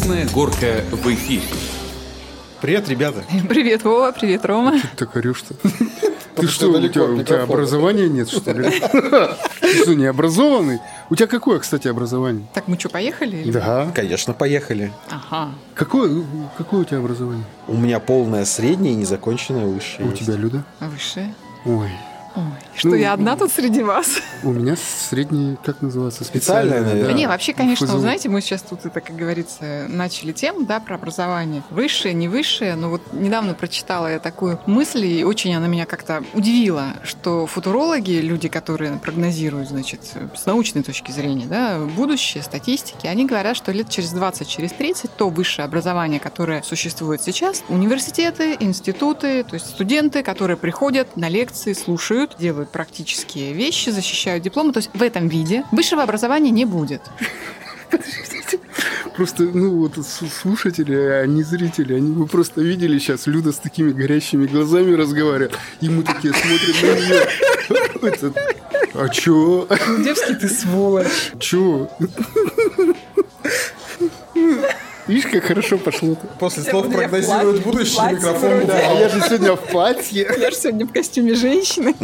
Красная горка в эфире. Привет, ребята. Привет, Вова, привет, Рома. Что ты так орешь-то? Ты что, у тебя, у тебя образования нет, что ли? Ты что, не образованный? У тебя какое, кстати, образование? Так, мы что, поехали? Да. Конечно, поехали. Ага. Какое, какое у тебя образование? У меня полное среднее и незаконченное высшее. У есть. тебя, Люда? Высшее. Ой. Ой, что Ну, я одна тут среди вас? У меня средний, как называется? Специальное, наверное. Да не, вообще, конечно, ФЗУ. вы знаете, мы сейчас тут, это, как говорится, начали тему, да, про образование. Высшее, не высшее, но вот недавно прочитала я такую мысль, и очень она меня как-то удивила, что футурологи, люди, которые прогнозируют, значит, с научной точки зрения, да, будущее, статистики, они говорят, что лет через 20, через 30 то высшее образование, которое существует сейчас, университеты, институты, то есть студенты, которые приходят на лекции, слушают, делают практические вещи, защищают дипломы, то есть в этом виде высшего образования не будет. Просто, ну вот слушатели, а не зрители, они бы просто видели сейчас Люда с такими горящими глазами разговаривает. Ему такие смотрят на нее. Этот, А чё? Девский ты сволочь. Чё? Видишь, как хорошо пошло-то. После слов я платье, будущее, платье микрофон вроде. Да, упал. а я же сегодня в платье. Я же сегодня в костюме женщины.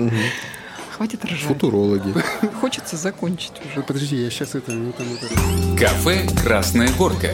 Хватит ржать. Футурологи. Хочется закончить уже. Подожди, я сейчас это, ну там это. Кафе «Красная горка».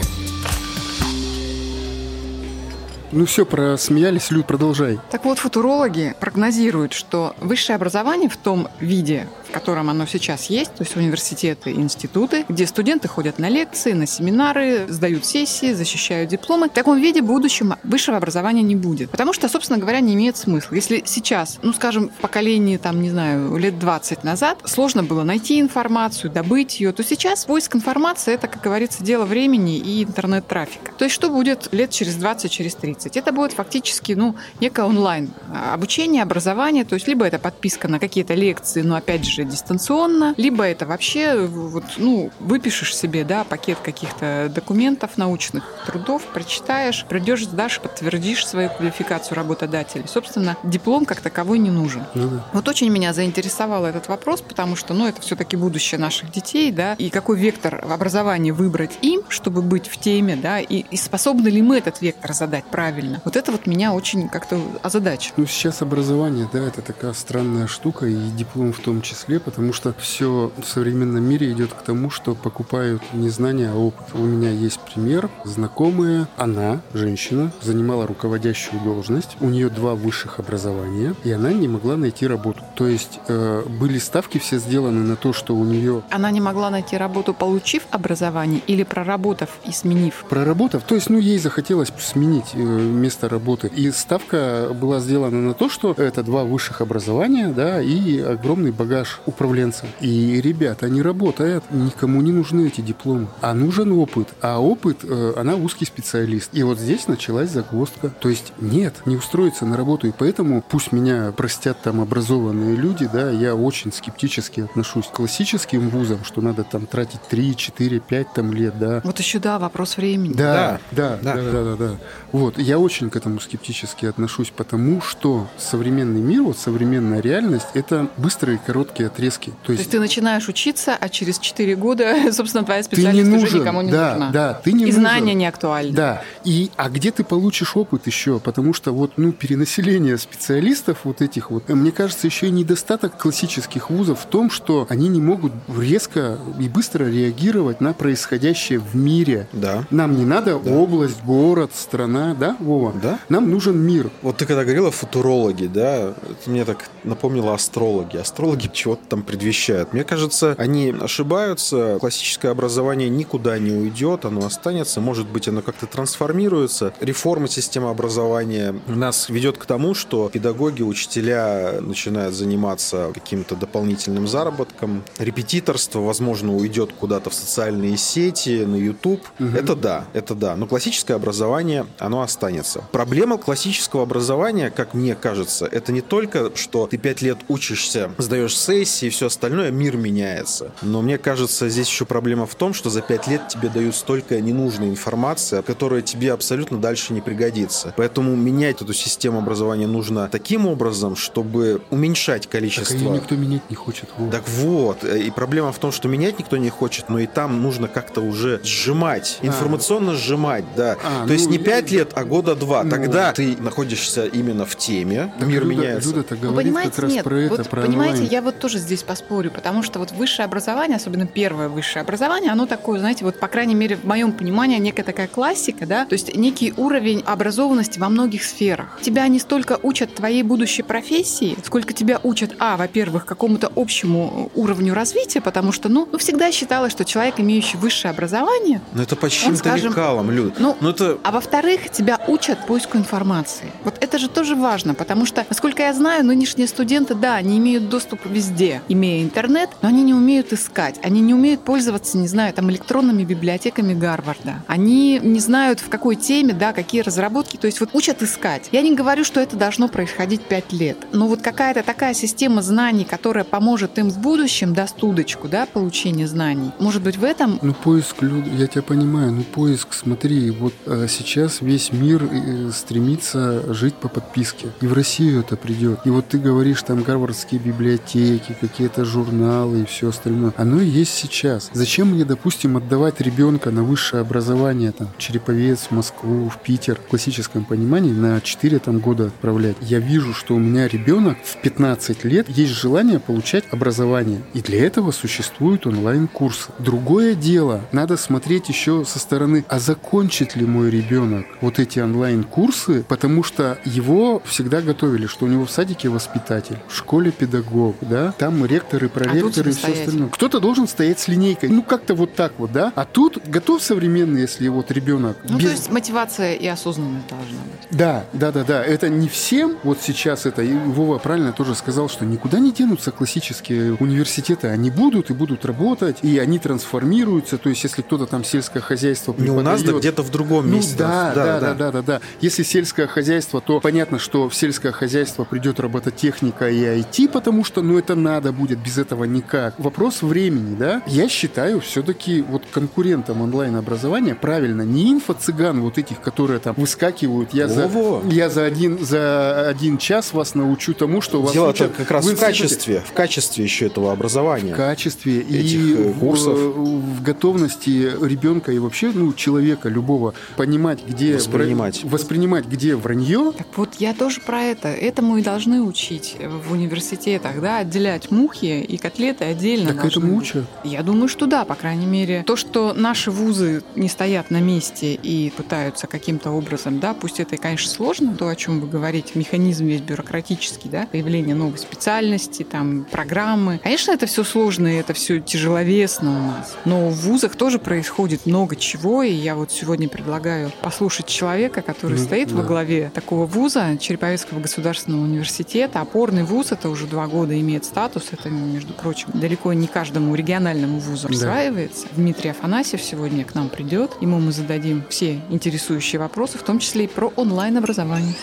Ну все, просмеялись, Люд, продолжай. Так вот, футурологи прогнозируют, что высшее образование в том виде, котором оно сейчас есть, то есть университеты институты, где студенты ходят на лекции, на семинары, сдают сессии, защищают дипломы, в таком виде в будущем высшего образования не будет. Потому что, собственно говоря, не имеет смысла. Если сейчас, ну, скажем, в поколении, там, не знаю, лет 20 назад сложно было найти информацию, добыть ее, то сейчас поиск информации — это, как говорится, дело времени и интернет-трафика. То есть что будет лет через 20, через 30? Это будет фактически, ну, некое онлайн а, обучение, образование, то есть либо это подписка на какие-то лекции, но опять же дистанционно, либо это вообще вот, ну, выпишешь себе, да, пакет каких-то документов научных, трудов, прочитаешь, придешь, сдашь, подтвердишь свою квалификацию работодателя. Собственно, диплом как таковой не нужен. Ну да. Вот очень меня заинтересовал этот вопрос, потому что, ну, это все-таки будущее наших детей, да, и какой вектор образования выбрать им, чтобы быть в теме, да, и, и способны ли мы этот вектор задать правильно. Вот это вот меня очень как-то озадачило. Ну, сейчас образование, да, это такая странная штука, и диплом в том числе, потому что все в современном мире идет к тому, что покупают не знания, а опыт. У меня есть пример. Знакомая, она, женщина, занимала руководящую должность, у нее два высших образования, и она не могла найти работу. То есть э, были ставки все сделаны на то, что у нее Она не могла найти работу, получив образование или проработав и сменив. проработав, то есть, ну, ей захотелось сменить э, место работы. И ставка была сделана на то, что это два высших образования, да, и огромный багаж управленца. И, ребята, не работают, никому не нужны эти дипломы. А нужен опыт. А опыт, э, она узкий специалист. И вот здесь началась загвоздка. То есть, нет, не устроиться на работу. И поэтому, пусть меня простят там образованные люди, да, я очень скептически отношусь к классическим вузам, что надо там тратить 3, 4, 5 там лет, да, Вот еще, да, вопрос времени. да, да, Да. да, да, да, да. Вот, я очень к этому скептически отношусь, потому что современный мир, вот современная реальность, это быстрые короткие отрезки. То То есть, есть ты начинаешь учиться, а через 4 года, собственно, твоя ты не специальность уже нужен, никому не да, нужна. да, ты не и нужен. знания не актуальны. Да, и а где ты получишь опыт еще? Потому что вот, ну, перенаселение специалистов вот этих вот, мне кажется, еще и недостаток классических вузов в том, что они не могут резко и быстро реагировать на происходящее в мире. Да. Нам не надо область, город, страна, да, Вова? Да. Нам нужен мир. Вот ты когда говорила футурологи, да, это мне так напомнило астрологи. Астрологи чего-то там предвещают. Мне кажется, они ошибаются. Классическое образование никуда не уйдет, оно останется. Может быть, оно как-то трансформируется. Реформа системы образования нас ведет к тому, что педагоги, учителя начинают заниматься каким-то дополнительным заработком. Репетиторство, возможно, уйдет куда-то в социальные сети, на YouTube. Это да, это да. Но классическое образование, оно останется. Проблема классического образования, как мне кажется, это не только, что ты пять лет учишься, сдаешь сессии, сессии и все остальное, мир меняется. Но мне кажется, здесь еще проблема в том, что за пять лет тебе дают столько ненужной информации, которая тебе абсолютно дальше не пригодится. Поэтому менять эту систему образования нужно таким образом, чтобы уменьшать количество... Так ее никто менять не хочет. Вот. Так вот, и проблема в том, что менять никто не хочет, но и там нужно как-то уже сжимать, а. информационно сжимать, да. А, То ну, есть не пять лет, а года два. Ну, Тогда ты находишься именно в теме, так мир Люда, меняется. Люда-то говорит как раз нет, про это, вот, про Понимаете, онлайн. я вот тоже здесь поспорю, потому что вот высшее образование, особенно первое высшее образование, оно такое, знаете, вот по крайней мере в моем понимании некая такая классика, да, то есть некий уровень образованности во многих сферах. Тебя не столько учат твоей будущей профессии, сколько тебя учат, а, во-первых, какому-то общему уровню развития, потому что, ну, ну всегда считалось, что человек, имеющий высшее образование, ну это почти чьим-то скажем, лекалом, Люд. Ну, ну это... А во-вторых, тебя учат поиску информации. Вот это же тоже важно, потому что, насколько я знаю, нынешние студенты, да, они имеют доступ везде, имея интернет, но они не умеют искать, они не умеют пользоваться, не знаю, там электронными библиотеками Гарварда. Они не знают, в какой теме, да, какие разработки, то есть вот учат искать. Я не говорю, что это должно происходить пять лет, но вот какая-то такая система знаний, которая поможет им в будущем даст удочку, да, получения знаний. Может быть, в этом... Ну, поиск, я тебя понимаю, ну, поиск, смотри, вот а сейчас весь мир э, стремится жить по подписке. И в Россию это придет. И вот ты говоришь, там, гарвардские библиотеки, какие-то журналы и все остальное. Оно и есть сейчас. Зачем мне, допустим, отдавать ребенка на высшее образование, там, Череповец, в Москву, в Питер, в классическом понимании, на 4 там, года отправлять? Я вижу, что у меня ребенок в 15 лет есть желание получать образование. И для этого существуют онлайн-курсы. Другое дело, надо смотреть еще со стороны, а закончит ли мой ребенок вот эти онлайн-курсы, потому что его всегда готовили, что у него в садике воспитатель, в школе педагог, да, там ректоры, проректоры а и все остальное. Кто-то должен стоять с линейкой, ну как-то вот так вот, да, а тут готов современный, если вот ребенок. Ну без... то есть мотивация и осознанность должна быть. Да, да, да, да, это не всем, вот сейчас это, и Вова правильно тоже сказал, что никуда не денутся классические университеты, они будут и будут работать, и они трансформируются, то есть если кто-то там сельское хозяйство Не у нас, да где-то в другом ну, месте. Да да, да, да, да, да, да. Если сельское хозяйство, то понятно, что в сельское хозяйство придет робототехника и IT, потому что, ну, это надо будет, без этого никак. Вопрос времени, да. Я считаю все-таки вот конкурентом онлайн-образования правильно, не инфо-цыган вот этих, которые там выскакивают, я за, я за один, за один час вас научу тому, что у вас Дело учат как раз в качестве, в качестве еще этого образования. В качестве этих и э, курсов. В, в готовности ребенка и вообще, ну, человека любого понимать, где воспринимать, вра... воспринимать, где вранье. Так вот, я тоже про это. Этому и должны учить в университетах, да, отделять мухи и котлеты отдельно. Так этому учат? Я думаю, что да, по крайней мере. То, что наши вузы не стоят на месте и пытаются каким-то образом, да, пусть это, конечно, сложно, то, о чем вы говорите, механизм весь бюрократический, да, появление новой специальности, там, программы. Конечно, это все сложно, и это все тяжеловесно у нас. Но в вузах тоже происходит много чего, и я вот сегодня предлагаю послушать человека, который ну, стоит да. во главе такого вуза, Череповецкого государственного университета. Опорный вуз, это уже два года имеет статус, это, между прочим, далеко не каждому региональному вузу присваивается. Да. Дмитрий Афанасьев сегодня к нам придет. Ему мы зададим все интересующие вопросы, в том числе и про онлайн-образование.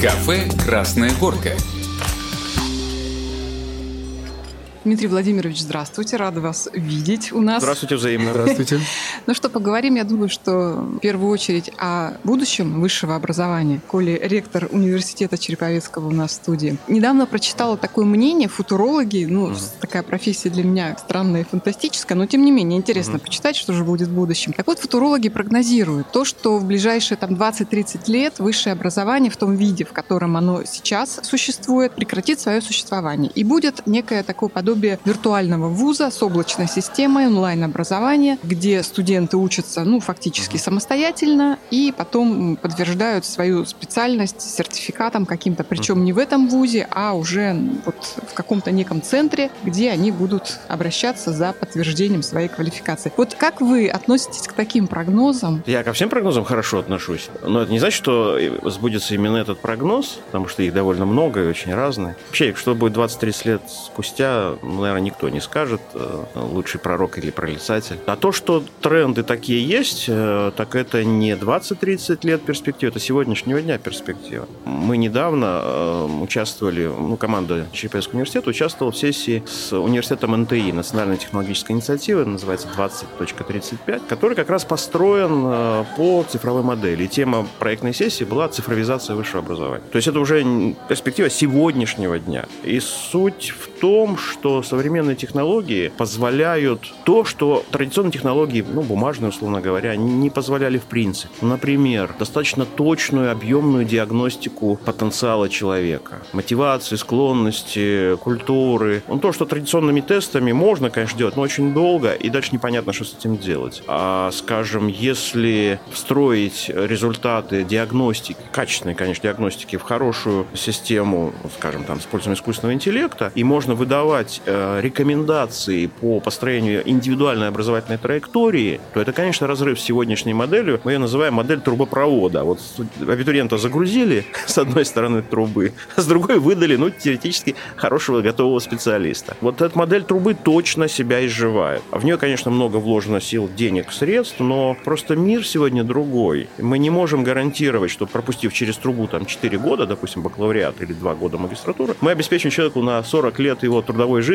Кафе «Красная горка». Дмитрий Владимирович, здравствуйте, рада вас видеть у нас. Здравствуйте, взаимно. Здравствуйте. Ну что, поговорим, я думаю, что в первую очередь о будущем высшего образования. Коли ректор университета Череповецкого у нас в студии. Недавно прочитала такое мнение, футурологи, ну, такая профессия для меня странная и фантастическая, но тем не менее интересно почитать, что же будет в будущем. Так вот, футурологи прогнозируют то, что в ближайшие там 20-30 лет высшее образование в том виде, в котором оно сейчас существует, прекратит свое существование. И будет некое такое подобие подобие виртуального вуза с облачной системой онлайн-образования, где студенты учатся, ну, фактически самостоятельно и потом подтверждают свою специальность сертификатом каким-то, причем не в этом вузе, а уже вот в каком-то неком центре, где они будут обращаться за подтверждением своей квалификации. Вот как вы относитесь к таким прогнозам? Я ко всем прогнозам хорошо отношусь, но это не значит, что сбудется именно этот прогноз, потому что их довольно много и очень разные. Вообще, что будет 20-30 лет спустя, наверное, никто не скажет, э, лучший пророк или прорицатель. А то, что тренды такие есть, э, так это не 20-30 лет перспектива, это сегодняшнего дня перспектива. Мы недавно э, участвовали, ну, команда Чепецкого университета участвовала в сессии с университетом НТИ, Национальной технологической инициативы, называется 20.35, который как раз построен по цифровой модели. И тема проектной сессии была цифровизация высшего образования. То есть это уже перспектива сегодняшнего дня. И суть в том, что современные технологии позволяют то, что традиционные технологии, ну, бумажные, условно говоря, не позволяли в принципе. Например, достаточно точную, объемную диагностику потенциала человека. Мотивации, склонности, культуры. Ну, то, что традиционными тестами можно, конечно, делать, но очень долго, и дальше непонятно, что с этим делать. А, скажем, если встроить результаты диагностики, качественной, конечно, диагностики в хорошую систему, скажем, там, с использованием искусственного интеллекта, и можно выдавать э, рекомендации по построению индивидуальной образовательной траектории, то это, конечно, разрыв с сегодняшней моделью. Мы ее называем модель трубопровода. Вот абитуриента загрузили с одной стороны трубы, а с другой выдали, ну, теоретически, хорошего готового специалиста. Вот эта модель трубы точно себя изживает. В нее, конечно, много вложено сил, денег, средств, но просто мир сегодня другой. Мы не можем гарантировать, что пропустив через трубу там 4 года, допустим, бакалавриат или 2 года магистратуры, мы обеспечим человеку на 40 лет его трудовой жизни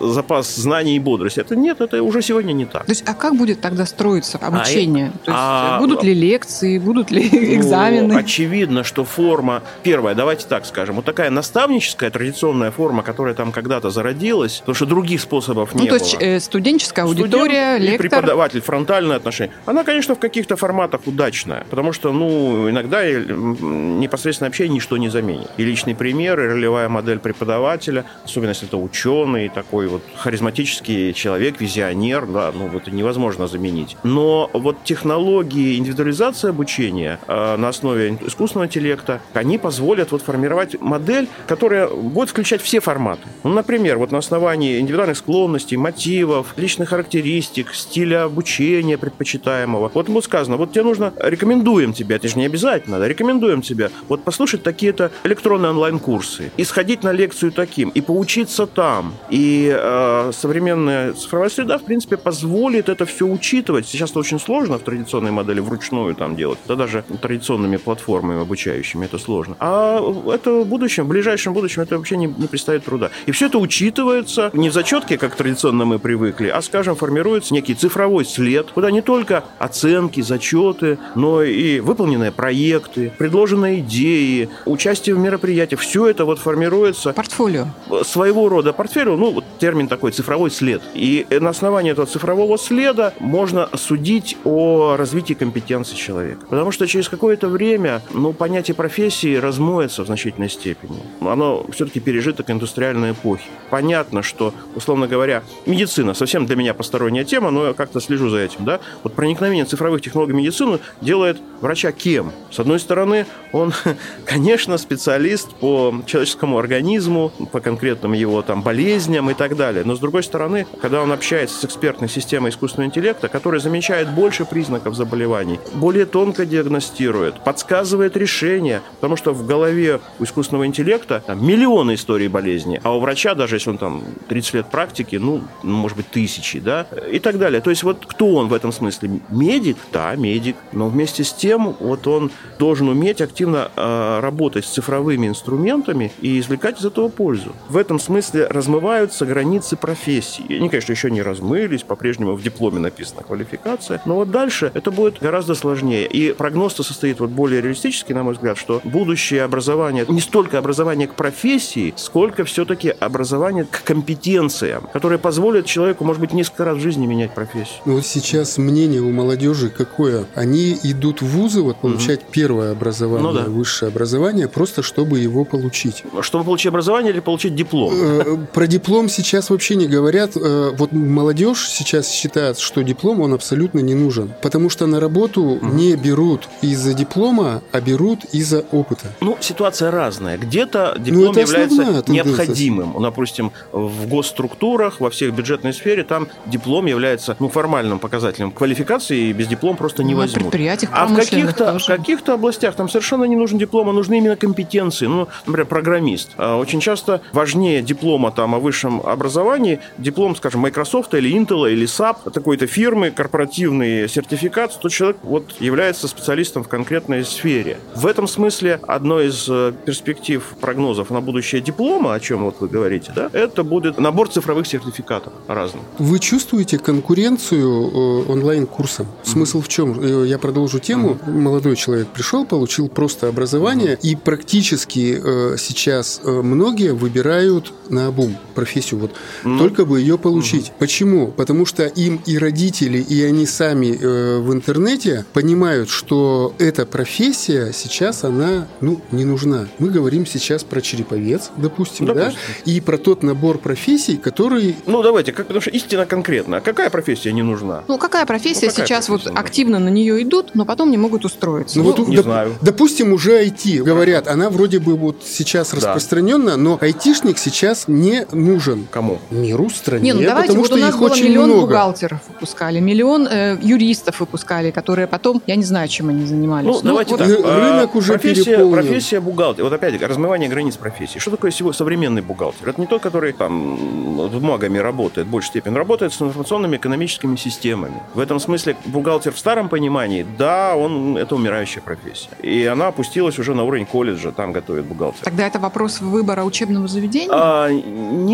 запас знаний и бодрости. Это нет, это уже сегодня не так. То есть, а как будет тогда строиться обучение? А, То есть, а, будут ли лекции, будут ли экзамены? Ну, очевидно, что форма... Первое, давайте так скажем. Вот такая наставническая традиционная форма, которая там когда-то зародилась, потому что других способов не ну, было. то есть, э, студенческая аудитория, Студент и лектор... преподаватель, фронтальное отношение. Она, конечно, в каких-то форматах удачная, потому что, ну, иногда непосредственное общение ничто не заменит. И личный пример, и ролевая модель преподавателя, особенно если это ученый, такой вот харизматический человек, визионер, да, ну, это невозможно заменить. Но вот технологии индивидуализации обучения э, на основе искусственного интеллекта, они позволят вот формировать модель, которая будет включать все форматы. Ну, например, вот на основании индивидуальных склонностей, мотивов, личных характеристик, стиля обучения предпочитаемого. Вот будет сказано, вот тебе нужно, рекомендуем тебе, это же не обязательно, да, рекомендуем тебе, вот послушать такие-то электронные онлайн-курсы, и сходить на лекцию таким, и поучиться там. И э, современная цифровая среда, в принципе, позволит это все учитывать. Сейчас это очень сложно в традиционной модели вручную там делать, да даже традиционными платформами обучающими это сложно. А это в будущем, в ближайшем будущем это вообще не, не представит труда. И все это учитывается не в зачетке, как традиционно мы привыкли, а, скажем, формируется некий цифровой след, куда не только оценки, зачеты, но и выполненные проекты, предложенные идеи, участие в мероприятиях. Все это вот формируется Портфолио. своего рода портфелю, ну, вот термин такой цифровой след. И на основании этого цифрового следа можно судить о развитии компетенции человека. Потому что через какое-то время, ну, понятие профессии размоется в значительной степени. Оно все-таки пережиток индустриальной эпохи. Понятно, что, условно говоря, медицина совсем для меня посторонняя тема, но я как-то слежу за этим, да. Вот проникновение цифровых технологий в медицину делает врача кем? С одной стороны, он, конечно, специалист по человеческому организму, по конкретным его там болезням и так далее. Но с другой стороны, когда он общается с экспертной системой искусственного интеллекта, которая замечает больше признаков заболеваний, более тонко диагностирует, подсказывает решения, потому что в голове у искусственного интеллекта там, миллионы историй болезни, а у врача, даже если он там 30 лет практики, ну, может быть, тысячи, да, и так далее. То есть вот кто он в этом смысле? Медик? Да, медик. Но вместе с тем вот он должен уметь активно э, работать с цифровыми инструментами и извлекать из этого пользу. В этом смысле размываются границы профессии. Они, конечно, еще не размылись, по-прежнему в дипломе написана квалификация, но вот дальше это будет гораздо сложнее. И прогноз-то состоит вот более реалистический, на мой взгляд, что будущее образование не столько образование к профессии, сколько все-таки образование к компетенциям, которые позволят человеку, может быть, несколько раз в жизни менять профессию. Ну вот сейчас мнение у молодежи какое? Они идут в вузы вот получать угу. первое образование, ну, да. высшее образование, просто чтобы его получить. Чтобы получить образование или получить диплом? Э, про диплом сейчас вообще не говорят. Э, вот молодежь сейчас считает, что диплом он абсолютно не нужен, потому что на работу угу. не берут из-за диплома, а берут из-за опыта. Ну, ситуация разная. Где-то ну, диплом ну, является необходимым. Допустим, в госструктурах, во всех бюджетной сфере, там диплом является ну, формальным показателем квалификации, и без диплома просто не ну, возьмут. предприятиях а в каких-то, в каких-то областях там совершенно не нужен диплом, а нужны именно компетенции. Ну, например, программист. А очень часто важнее диплома там, о высшем образовании диплом, скажем, Microsoft или Intel или SAP, такой-то фирмы, корпоративный сертификат, то человек вот является специалистом в конкретной сфере. В этом смысле одной из э, перспектив прогнозов на будущее диплома, о чем вот вы говорите, да, это будет набор цифровых сертификатов разных. Вы чувствуете конкуренцию э, онлайн-курсом? Смысл в чем? Э, я продолжу тему. Молодой человек пришел, получил просто образование, и практически сейчас многие выбирают на обум профессию, вот Ну, только бы ее получить. Почему? Потому что им и родители, и они сами э, в интернете понимают, что эта профессия сейчас она ну не нужна. Мы говорим сейчас про череповец, допустим, да, Допустим. и про тот набор профессий, который Ну, давайте, как, потому что истина конкретна. Какая профессия не нужна? Ну, какая профессия Ну, какая сейчас профессия вот нужна? активно на нее идут, но потом не могут устроиться? Ну, вот, не доп- знаю. Допустим, уже IT, говорят, она вроде бы вот сейчас Да. распространенна, но айтишник сейчас не нужен Кому? миру, стране, Не, ну давайте, потому вот что у нас их было очень миллион много. бухгалтеров выпускали, миллион э, юристов выпускали, которые потом, я не знаю, чем они занимались. Ну, давайте вот так. А, рынок уже профессия, переполнен. профессия бухгалтера. Вот опять размывание границ профессии. Что такое сегодня современный бухгалтер? Это не тот, который там бумагами работает, в большей степени работает с информационными экономическими системами. В этом смысле бухгалтер в старом понимании, да, он это умирающая профессия. И она опустилась уже на уровень колледжа, там готовят бухгалтера. Тогда это вопрос выбора учебного заведения? А,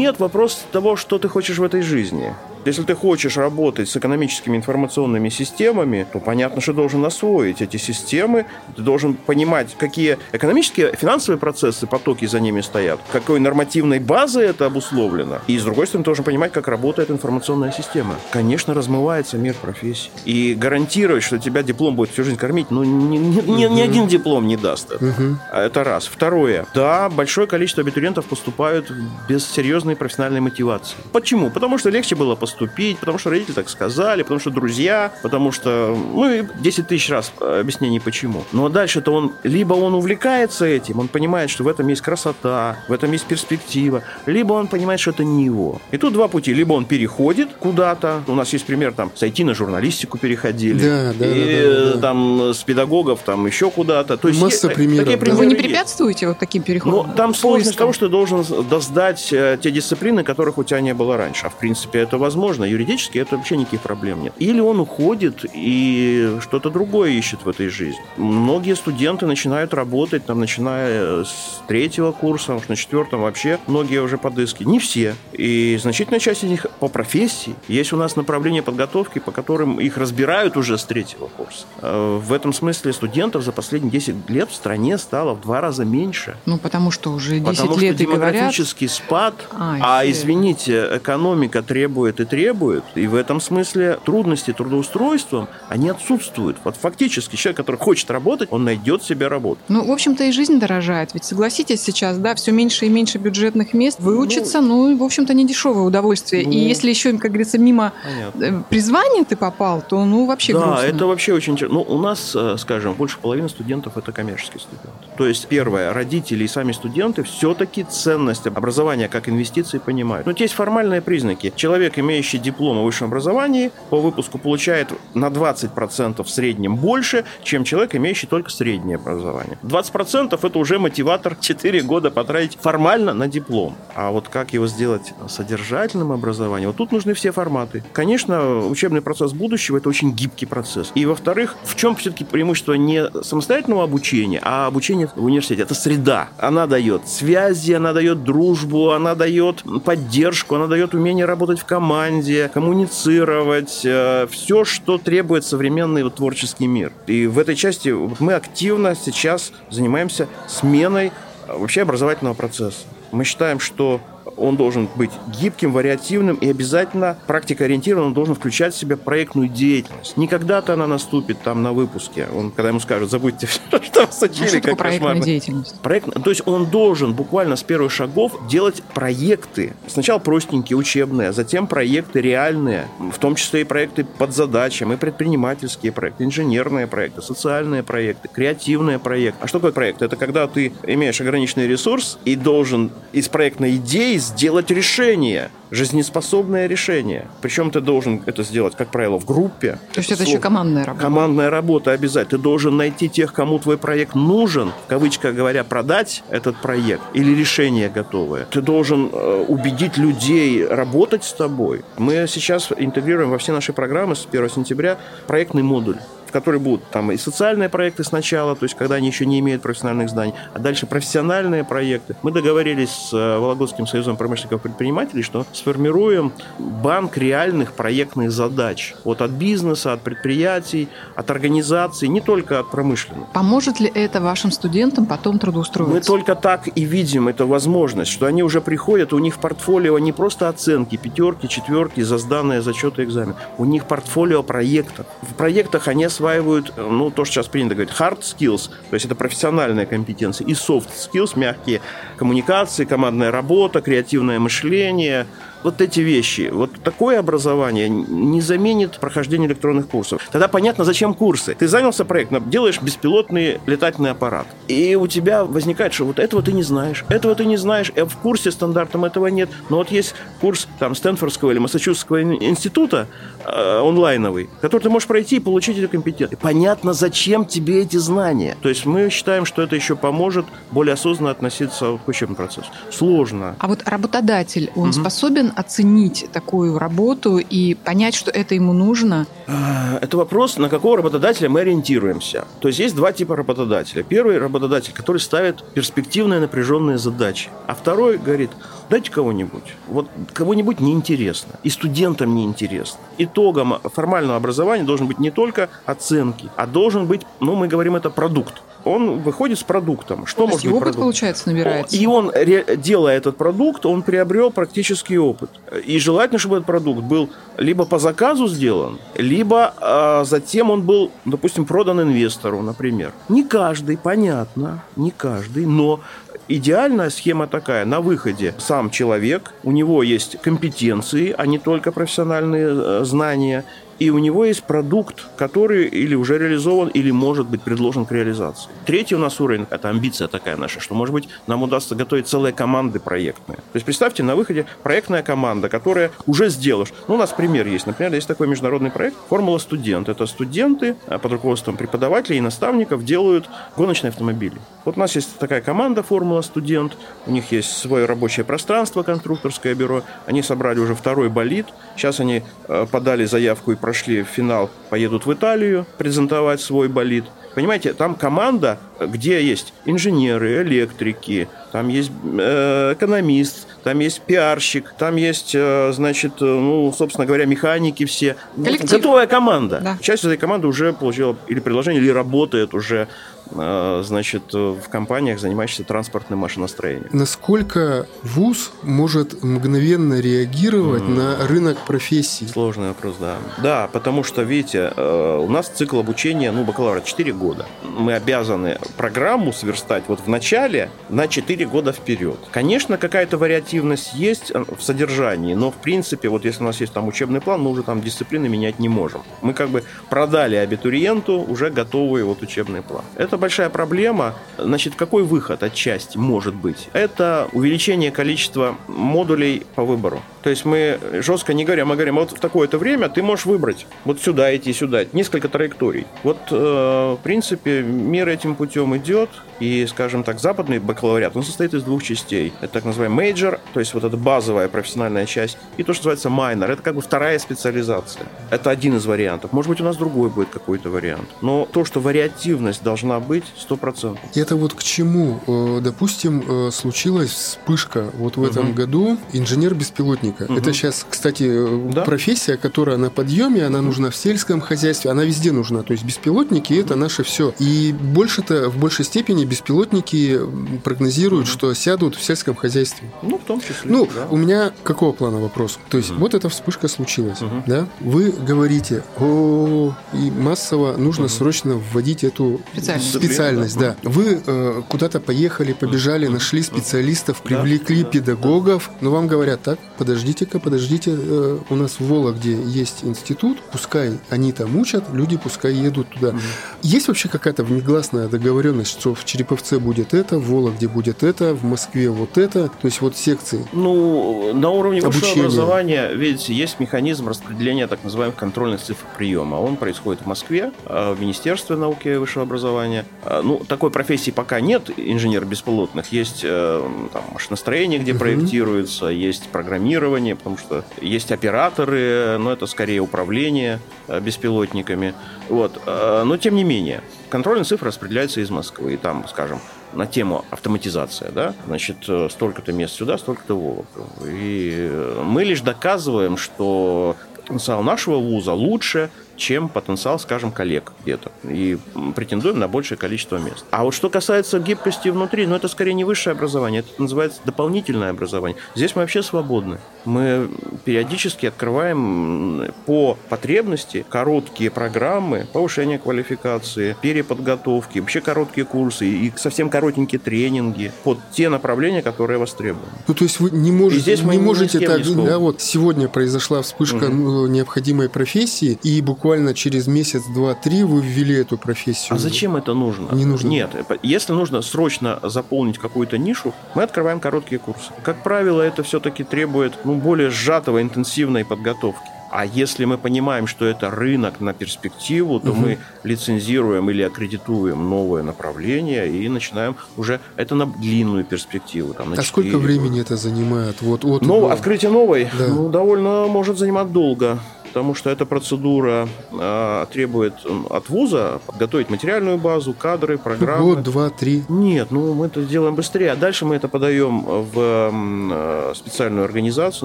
нет, вопрос того, что ты хочешь в этой жизни. Если ты хочешь работать с экономическими информационными системами, то понятно, что должен освоить эти системы, ты должен понимать, какие экономические, финансовые процессы, потоки за ними стоят, какой нормативной базой это обусловлено. И, с другой стороны, должен понимать, как работает информационная система. Конечно, размывается мир профессий. И гарантировать, что тебя диплом будет всю жизнь кормить, ну, ни, ни- ни- ни один диплом не даст это. А Это раз. Второе. Да, большое количество абитуриентов поступают без серьезной профессиональной мотивации. Почему? Потому что легче было поступить, потому что родители так сказали, потому что друзья, потому что... Ну, и 10 тысяч раз объяснений почему. Но дальше-то он... Либо он увлекается этим, он понимает, что в этом есть красота, в этом есть перспектива, либо он понимает, что это не его. И тут два пути. Либо он переходит куда-то. У нас есть пример, там, с IT на журналистику переходили. Да, да, И да, да, да. там с педагогов там еще куда-то. То есть Масса е- примеров, Такие да. Примеры вы не есть. препятствуете вот таким Ну, переходам? там сложность Поиском? того, что ты должен доздать э, те дисциплины, которых у тебя не было раньше. А в принципе это возможно. Юридически это вообще никаких проблем нет. Или он уходит и что-то другое ищет в этой жизни. Многие студенты начинают работать, там, начиная с третьего курса, уж на четвертом вообще многие уже подыски. Не все. И значительная часть из них по профессии. Есть у нас направления подготовки, по которым их разбирают уже с третьего курса. Э, В этом смысле студентов за последние 10 лет в стране стало в два раза меньше. Ну, потому что уже 10 Потому лет что и говорят... демографический спад, А, а, извините, экономика требует и требует, и в этом смысле трудности трудоустройством, они отсутствуют. Вот фактически человек, который хочет работать, он найдет себе работу. Ну, в общем-то, и жизнь дорожает. Ведь согласитесь сейчас, да, все меньше и меньше бюджетных мест. Выучиться, ну, в общем-то, не дешевое удовольствие. Ну. и если еще, как говорится, мимо Понятно. э, призвания ты попал, то, ну, вообще да, грустно. это вообще очень. Ну, у нас, э, скажем, больше половины студентов это коммерческие студенты. То есть, первое, родители и сами студенты все-таки ценность образования как инвестиции понимают. Но есть формальные признаки. Человек, имеющий диплом о высшем образовании, по выпуску получает на 20% в среднем больше, чем человек, имеющий только среднее образование. 20% это уже мотиватор 4 года потратить формально на диплом. А вот как его сделать содержательным образованием, вот тут нужны все форматы. Конечно, учебный процесс будущего это очень гибкий процесс. И во-вторых, в чем все-таки преимущество не самостоятельного обучения, а обучения в университете? Это среда. Она дает связи, она дает дружбу, она дает поддержку, она дает умение работать в команде, коммуницировать, все, что требует современный вот творческий мир. И в этой части мы активно сейчас занимаемся сменой э, вообще образовательного процесса. Мы считаем, что он должен быть гибким, вариативным и обязательно практикоориентированным, он должен включать в себя проектную деятельность. Не когда-то она наступит там на выпуске, он, когда ему скажут, забудьте все, что вас учили, как проектная кошмарно». деятельность? Проект, то есть он должен буквально с первых шагов делать проекты. Сначала простенькие, учебные, а затем проекты реальные, в том числе и проекты под задачам, и предпринимательские проекты, инженерные проекты, социальные проекты, креативные проекты. А что такое проект? Это когда ты имеешь ограниченный ресурс и должен из проектной идеи сделать решение, жизнеспособное решение. Причем ты должен это сделать, как правило, в группе. То есть это еще командная работа. Командная работа обязательно. Ты должен найти тех, кому твой проект нужен, в кавычках говоря, продать этот проект или решение готовое. Ты должен э, убедить людей работать с тобой. Мы сейчас интегрируем во все наши программы с 1 сентября проектный модуль в которой будут там и социальные проекты сначала, то есть когда они еще не имеют профессиональных знаний, а дальше профессиональные проекты. Мы договорились с э, Вологодским союзом промышленников и предпринимателей, что сформируем банк реальных проектных задач. Вот от бизнеса, от предприятий, от организаций, не только от промышленных. Поможет ли это вашим студентам потом трудоустроиться? Мы только так и видим эту возможность, что они уже приходят, у них в портфолио не просто оценки, пятерки, четверки за сданные зачеты экзамен. У них портфолио проектов. В проектах они осваивают, ну, то, что сейчас принято говорить, hard skills, то есть это профессиональные компетенции, и soft skills, мягкие коммуникации, командная работа, креативное мышление, вот эти вещи, вот такое образование не заменит прохождение электронных курсов. Тогда понятно, зачем курсы. Ты занялся проектом, делаешь беспилотный летательный аппарат. И у тебя возникает, что вот этого ты не знаешь, этого ты не знаешь, э, в курсе стандартом этого нет. Но вот есть курс там Стэнфордского или Массачусетского института э, онлайновый, который ты можешь пройти и получить эти компетенции. Понятно, зачем тебе эти знания. То есть мы считаем, что это еще поможет более осознанно относиться к учебному процессу. Сложно. А вот работодатель, он угу. способен оценить такую работу и понять, что это ему нужно? А, это вопрос, на какого работодателя мы ориентируемся. То есть есть два типа работодателя. Первый работодатель, который ставит перспективные напряженные задачи. А второй говорит, дайте кого-нибудь. Вот кого-нибудь неинтересно. И студентам неинтересно. Итогом формального образования должен быть не только оценки, а должен быть, ну, мы говорим, это продукт он выходит с продуктом. Что То может быть опыт, продукт? получается, набирается. И он, делая этот продукт, он приобрел практический опыт. И желательно, чтобы этот продукт был либо по заказу сделан, либо а, затем он был, допустим, продан инвестору, например. Не каждый, понятно, не каждый, но идеальная схема такая. На выходе сам человек, у него есть компетенции, а не только профессиональные э, знания, и у него есть продукт, который или уже реализован, или может быть предложен к реализации. Третий у нас уровень – это амбиция такая наша, что, может быть, нам удастся готовить целые команды проектные. То есть, представьте, на выходе проектная команда, которая уже сделала. Ну, у нас пример есть. Например, есть такой международный проект «Формула студент». Это студенты а, под руководством преподавателей и наставников делают гоночные автомобили. Вот у нас есть такая команда «Формула студент». У них есть свое рабочее пространство, конструкторское бюро. Они собрали уже второй болид. Сейчас они э, подали заявку и прошли финал, поедут в Италию презентовать свой болид. Понимаете, там команда, где есть инженеры, электрики, там есть э, экономист, там есть пиарщик, там есть, э, значит, э, ну, собственно говоря, механики все. Коллектив. Готовая команда. Да. Часть этой команды уже получила или предложение, или работает уже значит, в компаниях, занимающихся транспортным машиностроением. Насколько ВУЗ может мгновенно реагировать mm. на рынок профессий? Сложный вопрос, да. Да, потому что, видите, у нас цикл обучения, ну, бакалавра 4 года. Мы обязаны программу сверстать вот в начале на 4 года вперед. Конечно, какая-то вариативность есть э, в содержании, но, в принципе, вот если у нас есть там учебный план, мы уже там дисциплины менять не можем. Мы как бы продали абитуриенту уже готовый вот учебный план. Это большая проблема. Значит, какой выход отчасти может быть? Это увеличение количества модулей по выбору. То есть мы жестко не говорим, мы говорим, вот в такое-то время ты можешь выбрать вот сюда идти, сюда. Несколько траекторий. Вот, э, в принципе, мир этим путем идет. И, скажем так, западный бакалавриат, он состоит из двух частей. Это так называемый major, то есть вот эта базовая профессиональная часть, и то, что называется minor. Это как бы вторая специализация. Это один из вариантов. Может быть, у нас другой будет какой-то вариант. Но то, что вариативность должна быть 100%. Это вот к чему? Э, допустим, э, случилась вспышка вот в этом угу. году инженер-беспилотника. Угу. Это сейчас, кстати, э, да? профессия, которая на подъеме, она угу. нужна в сельском хозяйстве, она везде нужна. То есть беспилотники угу. это наше все. И больше-то, в большей степени беспилотники прогнозируют, угу. что сядут в сельском хозяйстве. Ну, в том числе. Ну, да. у меня какого плана вопрос? То есть, угу. вот эта вспышка случилась, угу. да? Вы говорите, о, и массово нужно угу. срочно вводить эту специальность, специальность да. Вы э, куда-то поехали, побежали, угу. нашли специалистов, привлекли да. педагогов, но вам говорят, так, подожди подождите-ка, подождите, э, у нас в Вологде есть институт, пускай они там учат, люди пускай едут туда. Есть вообще какая-то внегласная договоренность, что в Череповце будет это, в Вологде будет это, в Москве вот это, то есть вот секции? Ну, на уровне высшего образования, видите, есть механизм распределения так называемых контрольных цифр приема. Он происходит в Москве, э, в Министерстве науки и высшего образования. Э, Ну, такой профессии пока нет, инженер беспилотных. Есть э, там, машиностроение, где проектируется, есть программирование, потому что есть операторы, но это скорее управление э, беспилотниками. Вот. э, Но, тем не менее, контрольные цифры распределяются из Москвы. И там, скажем, на тему автоматизация, да, значит, э, столько-то мест сюда, столько-то в. И э, мы лишь доказываем, что потенциал нашего вуза лучше, чем потенциал, скажем, коллег где-то. И претендуем на большее количество мест. А вот что касается гибкости внутри, ну, это скорее не высшее образование, это называется дополнительное образование. Здесь мы вообще свободны. Мы периодически открываем по потребности короткие программы повышения квалификации, переподготовки, вообще короткие курсы и совсем коротенькие тренинги под те направления, которые востребованы. Ну, то есть вы не можете, здесь не можете так, да, вот сегодня произошла вспышка ну, необходимой профессии, и буквально через месяц, два, три вы ввели эту профессию. А зачем это нужно? Не нужно. Нет, если нужно срочно заполнить какую-то нишу, мы открываем короткие курсы. Как правило, это все-таки требует ну, более сжатого, интенсивной подготовки. А если мы понимаем, что это рынок на перспективу, то мы лицензируем или аккредитуем новое направление и начинаем уже это на длинную перспективу. Там, на А сколько 4 времени года. это занимает? Вот, от, Ну, открытие новой Да. ну, довольно может занимать долго. Потому что эта процедура а, требует от вуза подготовить материальную базу, кадры, программы. Год, два, три. Нет, ну мы это делаем быстрее. А дальше мы это подаем в э, специальную организацию,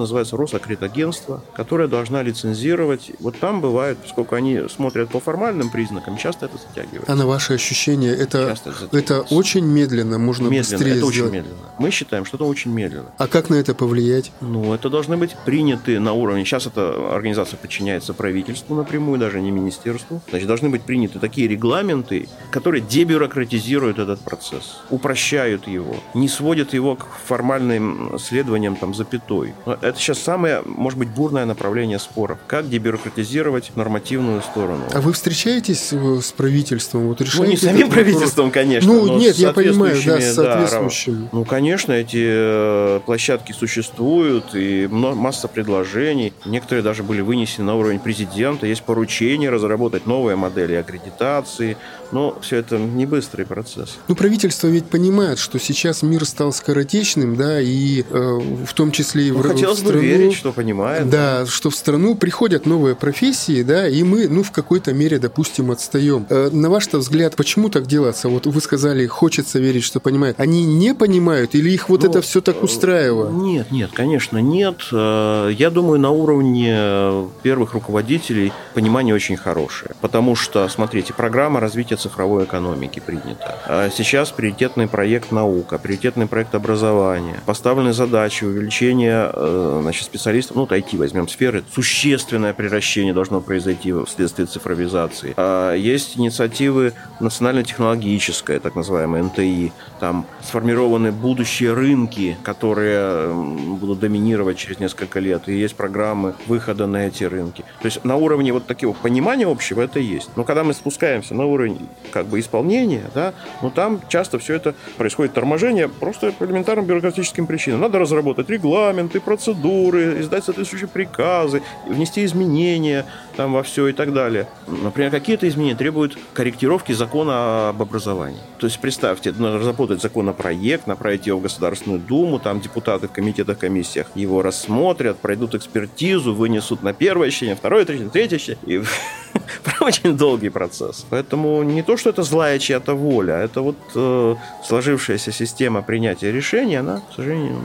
называется Росакредагентство, которая должна лицензировать. Вот там бывает, поскольку они смотрят по формальным признакам, часто это затягивается. А на ваши ощущения, это, это это очень медленно, можно медленно, быстрее это очень сделать. медленно. Мы считаем, что это очень медленно. А как на это повлиять? Ну, это должны быть приняты на уровне. Сейчас эта организация подчиняется правительству напрямую, даже не министерству. Значит, должны быть приняты такие регламенты, которые дебюрократизируют этот процесс, упрощают его, не сводят его к формальным следованиям там запятой. Это сейчас самое, может быть, бурное направление споров. Как дебюрократизировать нормативную сторону? А вы встречаетесь с правительством? Вот Ну, не с самим правительством, конечно. Ну, но нет, я понимаю, да, соответствующими, с да, соответствующим. Ну, конечно, эти э, площадки существуют, и масса предложений. Некоторые даже были вынесены на уровень президента. Есть поручение разработать новые модели аккредитации. Но все это не быстрый процесс. Ну, правительство ведь понимает, что сейчас мир стал скоротечным, да, и э, в том числе и в, Ну, в хотелось бы страну... верить, что понимает. Да, что в страну приходят новые профессии, да, и мы, ну, в какой-то мере, допустим, отстаем. Э, на ваш взгляд, почему так делается? Вот вы сказали, хочется верить, что понимают. Они не понимают или их вот Ну, это все так устраивает? Нет, нет, конечно, нет. Э, Я думаю, на уровне э, первых руководителей понимание очень хорошее. Потому что, смотрите, программа развития цифровой экономики принята. А Сейчас приоритетный проект наука, приоритетный проект образования. Поставлены задачи увеличения э, значит, специалистов, ну, вот IT возьмем сферы, существенное превращение должно произойти вследствие цифровизации. А Есть инициативы национально-технологическая, так называемая НТИ. Там сформированы будущие рынки, которые будут доминировать через несколько лет. И есть программы выхода на эти рынки. То есть на уровне вот такого понимания общего это есть. Но когда мы спускаемся на уровень как бы исполнения, да, ну там часто все это происходит торможение просто по элементарным бюрократическим причинам. Надо разработать регламенты, процедуры, издать соответствующие приказы, внести изменения там во все и так далее. Например, какие-то изменения требуют корректировки закона об образовании. То есть представьте, надо разработать законопроект, направить его в Государственную Думу, там депутаты в комитетах, комиссиях его рассмотрят, пройдут экспертизу, вынесут на первое чтение, второе, третье, третье чтение. И очень долгий процесс. Поэтому не то, что это злая чья-то воля, а это вот э, сложившаяся система принятия решений, она, к сожалению,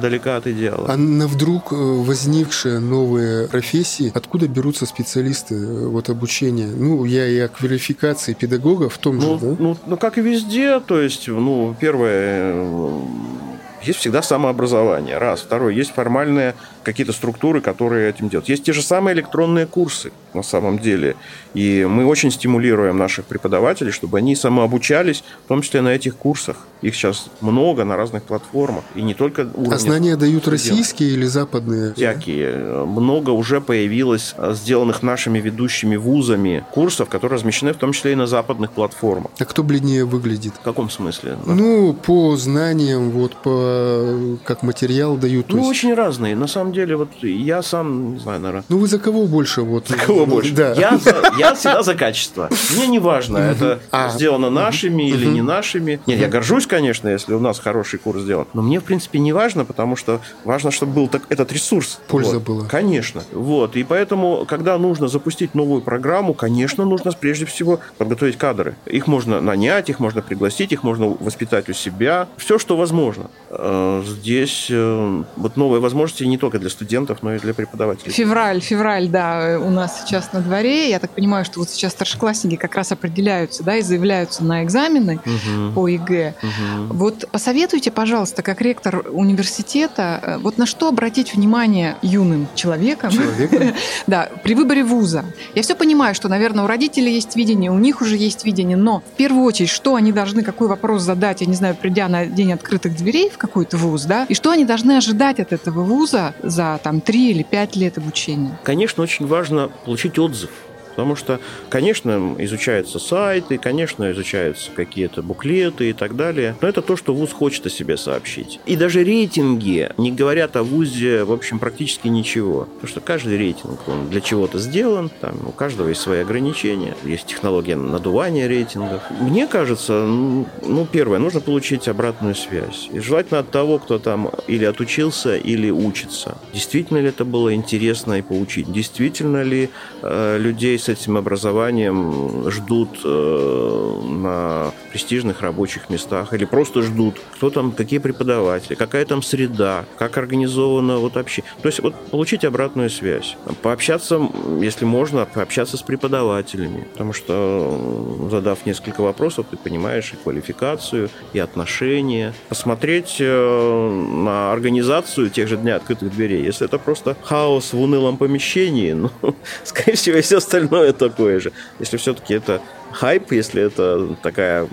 далека от идеала. А на вдруг э, возникшие новые профессии, откуда берутся специалисты э, вот обучения? Ну, я и о квалификации педагогов в том Ну, же, да? ну, ну, как и везде, то есть, ну, первое, э, есть всегда самообразование, раз. Второе, есть формальные какие-то структуры, которые этим делают. Есть те же самые электронные курсы на самом деле. И мы очень стимулируем наших преподавателей, чтобы они самообучались, в том числе на этих курсах. Их сейчас много на разных платформах. И не только уровень. А знания дают российские или западные? Всякие. Много уже появилось сделанных нашими ведущими вузами курсов, которые размещены в том числе и на западных платформах. А кто бледнее выглядит? В каком смысле? Ну, по знаниям, вот по как материал дают. Ну, есть... очень разные. На самом деле, вот я сам, не знаю, наверное... Ну, вы за кого больше? Вот, за кого больше? Да. Я, за, я всегда за качество. Мне не важно, это а. сделано нашими или не нашими. Нет, я горжусь, конечно, если у нас хороший курс сделан. Но мне, в принципе, не важно, потому что важно, чтобы был так, этот ресурс. Польза вот. была. Конечно. Вот. И поэтому, когда нужно запустить новую программу, конечно, нужно прежде всего подготовить кадры. Их можно нанять, их можно пригласить, их можно воспитать у себя. Все, что возможно. Э, здесь э, вот новые возможности не только для студентов, но и для преподавателей. Февраль, февраль, да, у нас сейчас на дворе. Я так понимаю, что вот сейчас старшеклассники как раз определяются, да, и заявляются на экзамены угу. по ЕГЭ. Угу. Вот посоветуйте, пожалуйста, как ректор университета, э, вот на что обратить внимание юным человеком, человеком? да, при выборе вуза. Я все понимаю, что, наверное, у родителей есть видение, у них уже есть видение, но в первую очередь, что они должны, какой вопрос задать, я не знаю, придя на день открытых дверей в какой-то вуз, да, и что они должны ожидать от этого вуза за там три или пять лет обучения? Конечно, очень важно получить отзыв Потому что, конечно, изучаются сайты, конечно, изучаются какие-то буклеты и так далее. Но это то, что ВУЗ хочет о себе сообщить. И даже рейтинги не говорят о ВУЗе, в общем, практически ничего. Потому что каждый рейтинг, он для чего-то сделан, там у каждого есть свои ограничения, есть технология надувания рейтингов. Мне кажется, ну, первое, нужно получить обратную связь. И желательно от того, кто там или отучился, или учится. Действительно ли это было интересно и поучить? Действительно ли э, людей с этим образованием ждут э, на престижных рабочих местах или просто ждут, кто там, какие преподаватели, какая там среда, как организовано вот вообще. То есть вот получить обратную связь, пообщаться, если можно, пообщаться с преподавателями, потому что задав несколько вопросов, ты понимаешь и квалификацию, и отношения, посмотреть э, на организацию тех же дня открытых дверей. Если это просто хаос в унылом помещении, ну, скорее всего, и все остальное остальное такое же. Если все-таки это хайп, если это такая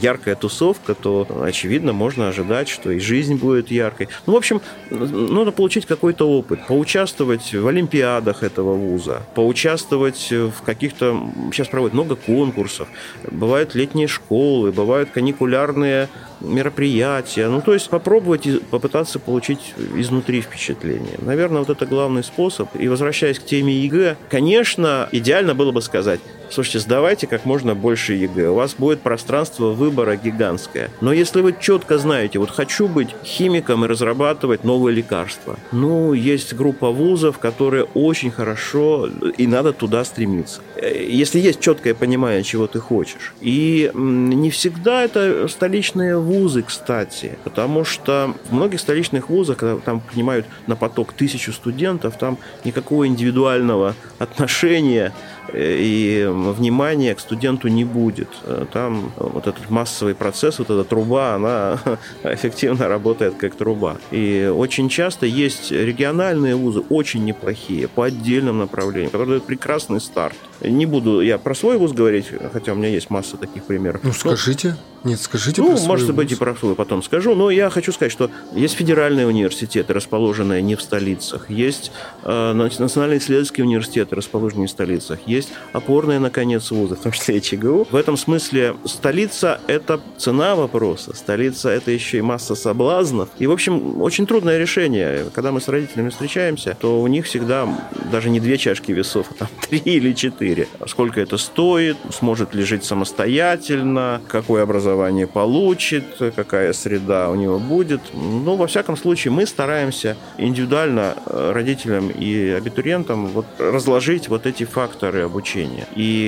яркая тусовка, то, очевидно, можно ожидать, что и жизнь будет яркой. Ну, в общем, нужно получить какой-то опыт, поучаствовать в олимпиадах этого вуза, поучаствовать в каких-то... Сейчас проводят много конкурсов, бывают летние школы, бывают каникулярные мероприятия. Ну, то есть попробовать попытаться получить изнутри впечатление. Наверное, вот это главный способ. И возвращаясь к теме ЕГЭ, конечно, идеально было бы сказать, Слушайте, сдавайте как можно больше ЕГЭ. У вас будет пространство выбора гигантское. Но если вы четко знаете, вот хочу быть химиком и разрабатывать новые лекарства, ну, есть группа вузов, которые очень хорошо, и надо туда стремиться. Э, если есть четкое понимание, чего ты хочешь. И не всегда это столичные вузы, кстати, потому что в многих столичных вузах, когда там принимают на поток тысячу студентов, там никакого индивидуального отношения э, и внимания к студенту не будет. Э, там вот этот массовый процесс, вот эта труба, она эффективно работает как труба. И очень часто есть региональные вузы, очень неплохие, по отдельным направлениям, которые дают прекрасный старт. Не буду я про свой вуз говорить, хотя у меня есть масса таких примеров. Ну, скажите. Нет, скажите Ну, может быть, и про свой потом скажу. Но я хочу сказать, что есть федеральные университеты, расположенные не в столицах. Есть э, национальные исследовательские университеты, расположенные в столицах. Есть опорные, наконец, вузы, в том числе и ЧГУ. В этом смысле столица – это цена вопроса. Столица – это еще и масса соблазнов. И, в общем, очень трудное решение. Когда мы с родителями встречаемся, то у них всегда даже не две чашки весов, а там три или четыре. Сколько это стоит, сможет ли жить самостоятельно, какое образование образование получит, какая среда у него будет. Ну, во всяком случае, мы стараемся индивидуально э, родителям и абитуриентам вот разложить вот эти факторы обучения. И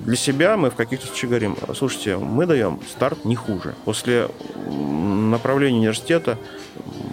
для себя мы в каких-то случаях говорим, слушайте, мы даем старт не хуже. После направления университета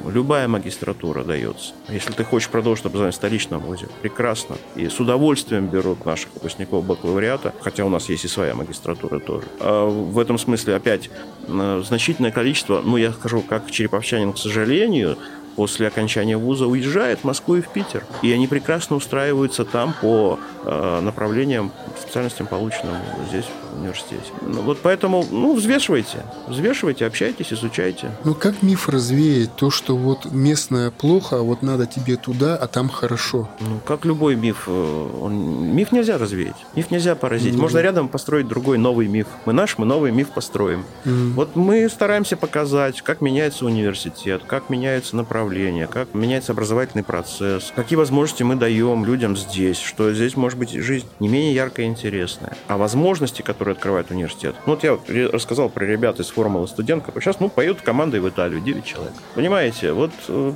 любая магистратура дается. Если ты хочешь продолжить образование в столичном вузе, прекрасно. И с удовольствием берут наших выпускников бакалавриата, хотя у нас есть и своя магистратура тоже. А в этом смысле, опять, э, значительное количество, ну, я скажу, как череповчанин, к сожалению, после окончания вуза уезжает в Москву и в Питер. И они прекрасно устраиваются там по э, направлениям, специальностям, полученным здесь, в университете. Ну, вот поэтому, ну, взвешивайте. Взвешивайте, общайтесь, изучайте. Ну, как миф развеять то, что вот местное плохо, а вот надо тебе туда, а там хорошо? Ну, как любой миф. э, Он, миф нельзя развеять. Миф нельзя поразить. Можно рядом построить другой новый миф. Мы наш, мы новый миф построим. Мгм. Вот мы стараемся показать, как меняется университет, как меняются направления, как меняется образовательный процесс, какие возможности мы даем людям здесь, что здесь может быть жизнь не менее яркая и интересная. А возможности, которые открывает университет. Ну, вот я вот рассказал про ребят из формулы студентка. Сейчас, ну, поют командой в Италию, 9 человек. Понимаете, вот э,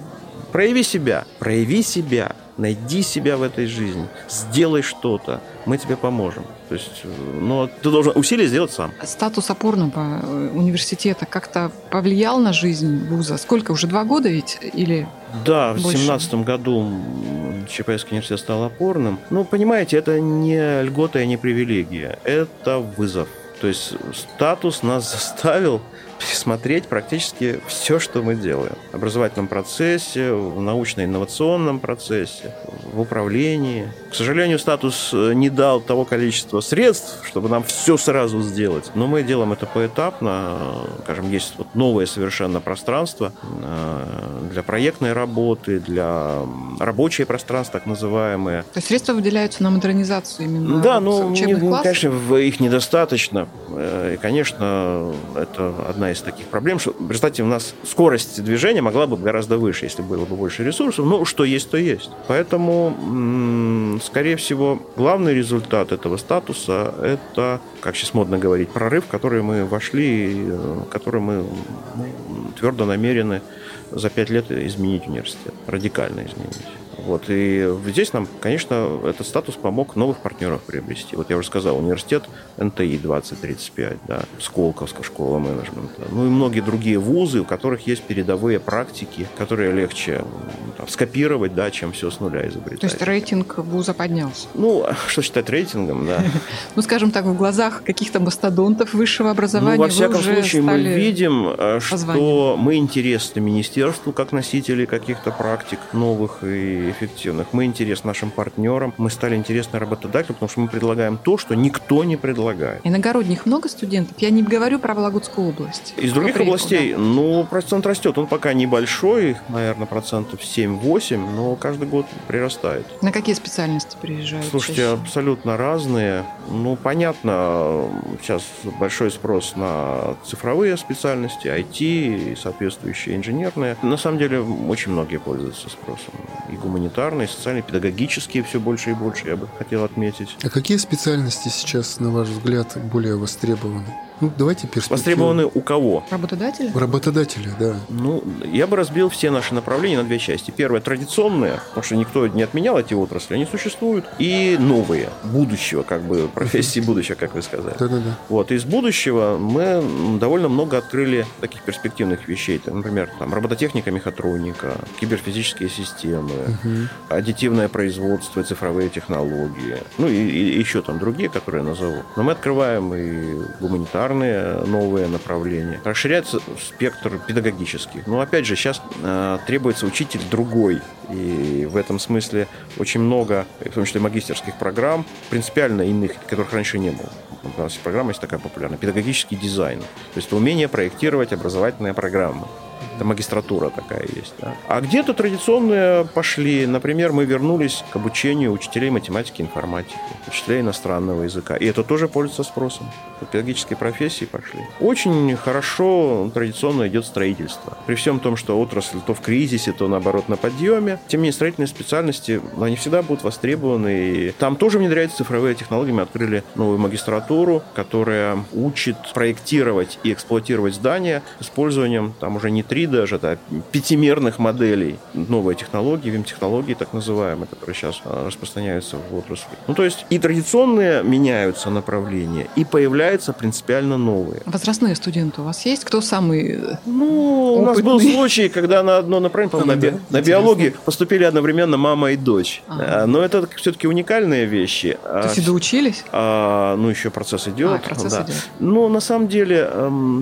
прояви себя, прояви себя, найди себя в этой жизни, сделай что-то, мы тебе поможем. То есть, э, но ты должен усилия сделать сам. Статус опорного э, университета как-то повлиял на жизнь вуза? Сколько? Уже два года ведь? Или Да, в семнадцатом году м, ЧПСский университет стал опорным. Ну, понимаете, это не льгота и не привилегия, это вызов. То есть статус нас заставил пересмотреть практически все, что мы делаем. В образовательном процессе, в научно-инновационном процессе, в управлении. К сожалению, статус э, не дал того количества средств, чтобы нам все сразу сделать. Но мы делаем это поэтапно. Скажем, есть вот новое совершенно пространство э, для проектной работы, для рабочее пространство, так называемое. то есть средства выделяются на модернизацию именно Да, ну, не- классов? конечно, их недостаточно. Э, И, конечно, это одна из таких проблем, что в результате у нас скорость движения могла бы гораздо выше, если было бы больше ресурсов. Ну, что есть, то есть. Поэтому, скорее всего, главный результат этого статуса – это, как сейчас модно говорить, прорыв, в который мы вошли, э, который мы твердо намерены за пять лет изменить университет, радикально изменить. Вот. И здесь нам, конечно, этот статус помог новых партнеров приобрести. Вот я уже сказал, университет НТИ 2035, да, Сколковская школа менеджмента, ну и многие другие вузы, у которых есть передовые практики, которые легче там, скопировать, да, чем все с нуля изобретать. То есть рейтинг вуза поднялся. Ну, что считать рейтингом, да. Ну, скажем так, в глазах каких-то мастодонтов высшего образования Ну, во всяком случае, мы видим, э, что мы интересны министерству как носители каких-то практик новых и эффективных. Мы интересны нашим партнерам, мы стали интересны работодателю, потому что мы предлагаем то, что никто не предлагает. Иногородних много студентов? Я не говорю про Вологодскую область. Из других приехал, областей, да. ну, процент растет. Он пока небольшой, наверное, процентов 7-8, но каждый год прирастает. На какие специальности приезжают? Слушайте, чаще? абсолютно разные. Ну, понятно, сейчас большой спрос на цифровые специальности, IT и соответствующие инженерные. На самом деле, очень многие пользуются спросом. И гуманитарные, и социальные, педагогические все больше и больше, я бы хотел отметить. А какие специальности сейчас, на ваш взгляд, более востребованы? Ну, давайте перспективу. Востребованы у кого? Работодатели? Работодатели, да. Ну, я бы разбил все наши направления на две части. Первое традиционные, потому что никто не отменял эти отрасли, они существуют. И новые, будущего, как бы, профессии будущего, как вы сказали. Да-да-да. Вот, из будущего мы довольно много открыли таких перспективных вещей. Например, там, робототехника, мехатроника, киберфизические системы, аддитивное производство, цифровые технологии. Ну и, и еще там другие, которые я назову. Но мы открываем и гуманитарные новые направления. Расширяется спектр педагогических. Но опять же, сейчас э, требуется учитель другой. И в этом смысле очень много, в том числе магистерских программ, принципиально иных, которых раньше не было. У нас программа есть такая популярная. Педагогический дизайн. То есть умение проектировать образовательные программы. Это магистратура такая есть. да. А где-то традиционные пошли. Например, мы вернулись к обучению учителей математики и информатики, учителей иностранного языка. И это тоже пользуется спросом. Вот Педагогические профессии пошли. Очень хорошо традиционно идет строительство. При всем том, что отрасль то в кризисе, то наоборот на подъеме. Тем не менее, строительные специальности, они всегда будут востребованы. И там тоже внедряются цифровые технологии. Мы открыли новую магистратуру, которая учит проектировать и эксплуатировать здания с использованием там уже не 3 даже, а пятимерных моделей. Новые технологии, ВИМ-технологии так называемые, которые сейчас а, распространяются в отрасли. Ну, то есть и традиционные меняются направления, и появляются принципиально новые. Возрастные студенты у вас есть? Кто самый... э, Ну, у нас был Опытный. случай, когда на одно направление, по-моему, на, би- на биологии поступили одновременно мама и дочь. Ага. А, Но это все-таки уникальные вещи. То А есть и доучились? а, ну, еще процесс идет. А, процесс да. идет. Но на самом деле,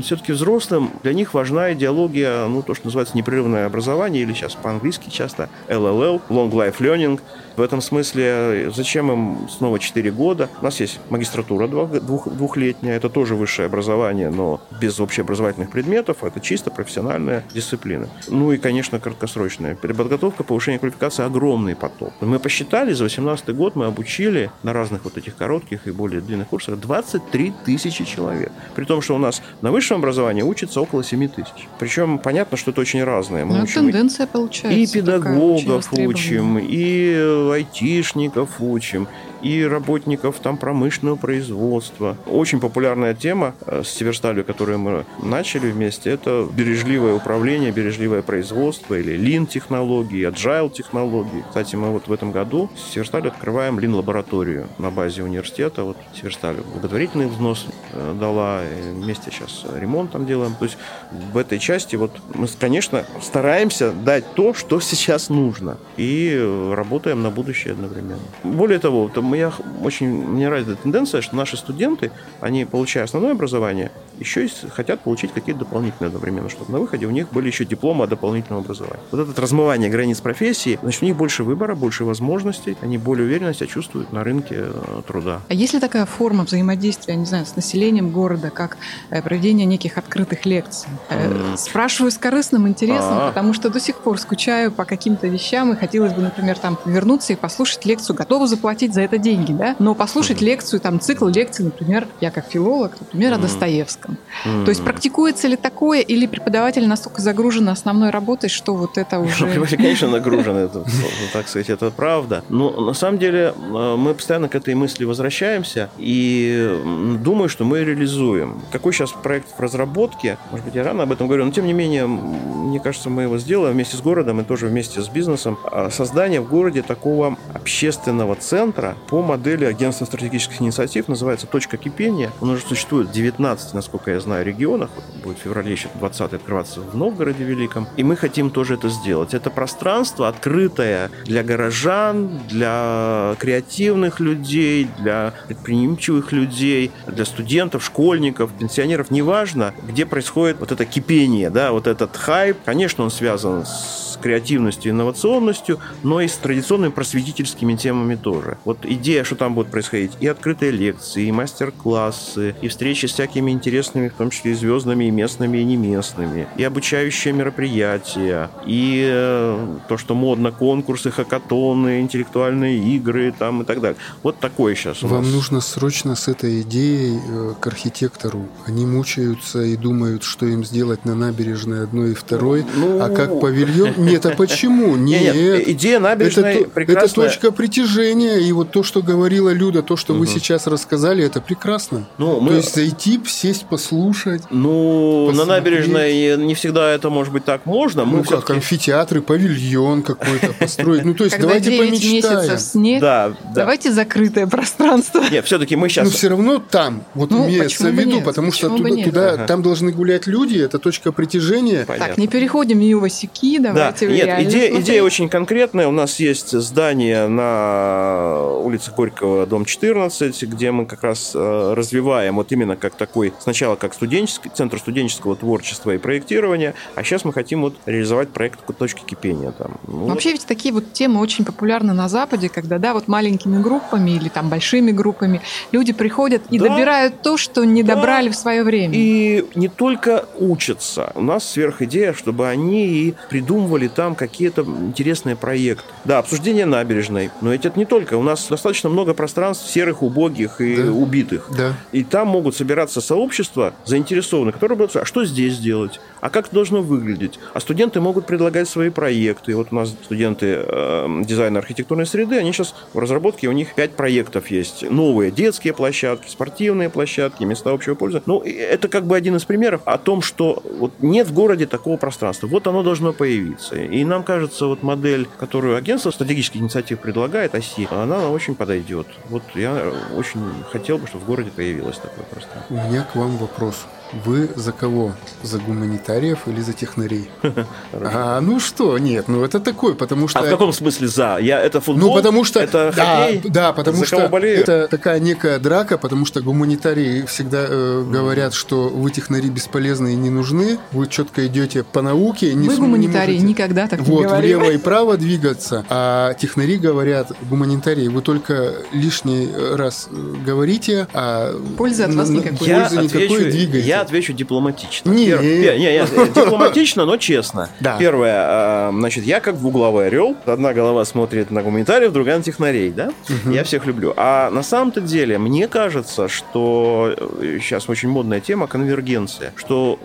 все-таки взрослым для них важна идеология ну, то, что называется непрерывное образование, или сейчас по-английски часто LLL, Long Life Learning. В этом смысле, зачем им снова 4 года? У нас есть магистратура двух, двухлетняя, это тоже высшее образование, но без общеобразовательных предметов, это чисто профессиональная дисциплина. Ну и, конечно, краткосрочная переподготовка, повышение квалификации – огромный поток. Мы посчитали, за 2018 год мы обучили на разных вот этих коротких и более длинных курсах 23 тысячи человек. При том, что у нас на высшем образовании учится около 7 тысяч. Причем понятно, что это очень разное. Мы ну, учим тенденция получается. И педагогов учим, и айтишников учим, и работников там промышленного производства. Очень популярная тема э, с Северсталью, которую мы начали вместе, это бережливое управление, бережливое производство или Lean-технологии, Agile-технологии. Кстати, мы вот в этом году с Северсталью открываем Lean-лабораторию на базе университета. Вот Северсталь благотворительный взнос э, дала, вместе сейчас ремонт там делаем. То есть в этой части вот мы, конечно, стараемся дать то, что сейчас нужно. И работаем на будущее одновременно. Более того, я очень, мне нравится тенденция, что наши студенты, они, получая основное образование, еще и хотят получить какие-то дополнительные одновременно, чтобы на выходе у них были еще дипломы о дополнительном образовании. Вот это размывание границ профессии, значит, у них больше выбора, больше возможностей, они более уверенно себя чувствуют на рынке э, труда. А есть ли такая форма взаимодействия, не знаю, с населением города, как э, проведение неких открытых лекций? Mm. Спрашиваю с корыстным интересом, А-а-а. потому что до сих пор скучаю по каким-то вещам, и хотелось бы, например, там вернуться и послушать лекцию, готовы заплатить за это деньги, да, но послушать лекцию, там, цикл лекций, например, я как филолог, например, о Достоевском. То есть практикуется ли такое, или преподаватель настолько загружен основной работой, что вот это уже... Преподаватель, конечно, нагружен, это, так сказать, это правда. Но на самом деле э, мы постоянно к этой мысли возвращаемся и думаю, что мы реализуем. Какой сейчас проект в разработке, может быть, я рано об этом говорю, но тем не менее, мне кажется, мы его сделаем вместе с городом и тоже вместе с бизнесом. А создание в городе такого общественного центра по модели агентства стратегических инициатив называется «Точка кипения». Он уже существует в 19, насколько я знаю, регионах. Будет в феврале еще 20 открываться в Новгороде Великом. И мы хотим тоже это сделать. Это пространство открытое для горожан, для креативных людей, для предприимчивых людей, для студентов, школьников, пенсионеров. Неважно, где происходит вот это кипение, да, вот этот хайп. Конечно, он связан с креативностью, инновационностью, но и с традиционными просветительскими темами тоже. Вот идея, что там будет происходить, и открытые лекции, и мастер-классы, и встречи с всякими интересными, в том числе и звездными, и местными, и неместными, и обучающие мероприятия, и э, то, что модно, конкурсы, хакатоны, интеллектуальные игры там и так далее. Вот такое сейчас у Вам нас. нужно срочно с этой идеей э, к архитектору. Они мучаются и думают, что им сделать на набережной одной и второй, ну, а как павильон нет, а почему? Нет. идея набережной прекрасная. Это точка притяжения. И вот то, что говорила Люда, то, что угу. вы сейчас рассказали, это прекрасно. Ну, мы... То есть зайти, сесть, послушать. Ну, посмотреть. на набережной не всегда это может быть так можно. Мы ну как, амфитеатры, павильон какой-то построить. Ну, то есть давайте помечтаем. снег, да, давайте закрытое пространство. Нет, все-таки мы сейчас... Но все равно там, вот ну, имеется в виду, потому что туда, там должны гулять люди, это точка притяжения. Так, не переходим в Васюки, давайте нет, идея, идея очень конкретная. У нас есть здание на улице Горького, дом 14, где мы как раз э, развиваем вот именно как такой, сначала как студенческий, центр студенческого творчества и проектирования, а сейчас мы хотим вот реализовать проект точки кипения там. Ну, Вообще ведь такие вот темы очень популярны на Западе, когда, да, вот маленькими группами или там большими группами люди приходят и да, добирают то, что не да, добрали в свое время. И не только учатся. У нас сверхидея, чтобы они и придумывали там какие-то интересные проекты. Да, обсуждение набережной, но ведь это не только. У нас достаточно много пространств серых, убогих и да. убитых. Да. И там могут собираться сообщества заинтересованные, которые будут а что здесь делать? А как это должно выглядеть? А студенты могут предлагать свои проекты. Вот у нас студенты э, дизайна архитектурной среды, они сейчас в разработке, у них пять проектов есть. Новые детские площадки, спортивные площадки, места общего пользования. Ну, это как бы один из примеров о том, что вот нет в городе такого пространства. Вот оно должно появиться. И нам кажется, вот модель, которую агентство стратегических инициатив предлагает, оси, она очень подойдет. Вот я очень хотел бы, чтобы в городе появилось такое пространство. У меня к вам вопрос. Вы за кого? За гуманитариев или за технарей? А, ну что, нет, ну это такой, потому что... А в каком смысле за? Я это футбол? Ну, потому что... Это да, хоккей? да, потому За что это такая некая драка, потому что гуманитарии всегда э, говорят, что вы технари бесполезны и не нужны, вы четко идете по науке. Не Вы не гуманитарии можете- никогда так не вот, говорили. влево и право двигаться. А технари говорят, гуманитарии, вы только лишний раз э, говорите, а Пользы от вас никакой. Я пользы никакой двигаете. я отвечу дипломатично. Не. Пер- пе- не, я- дипломатично, но честно. Да. Первое, а, значит, я как двуглавый орел. Одна голова смотрит на гуманитариев, другая на технарей, да? Я всех люблю. А на самом-то деле, мне кажется, что э, сейчас очень модная тема конвергенция, что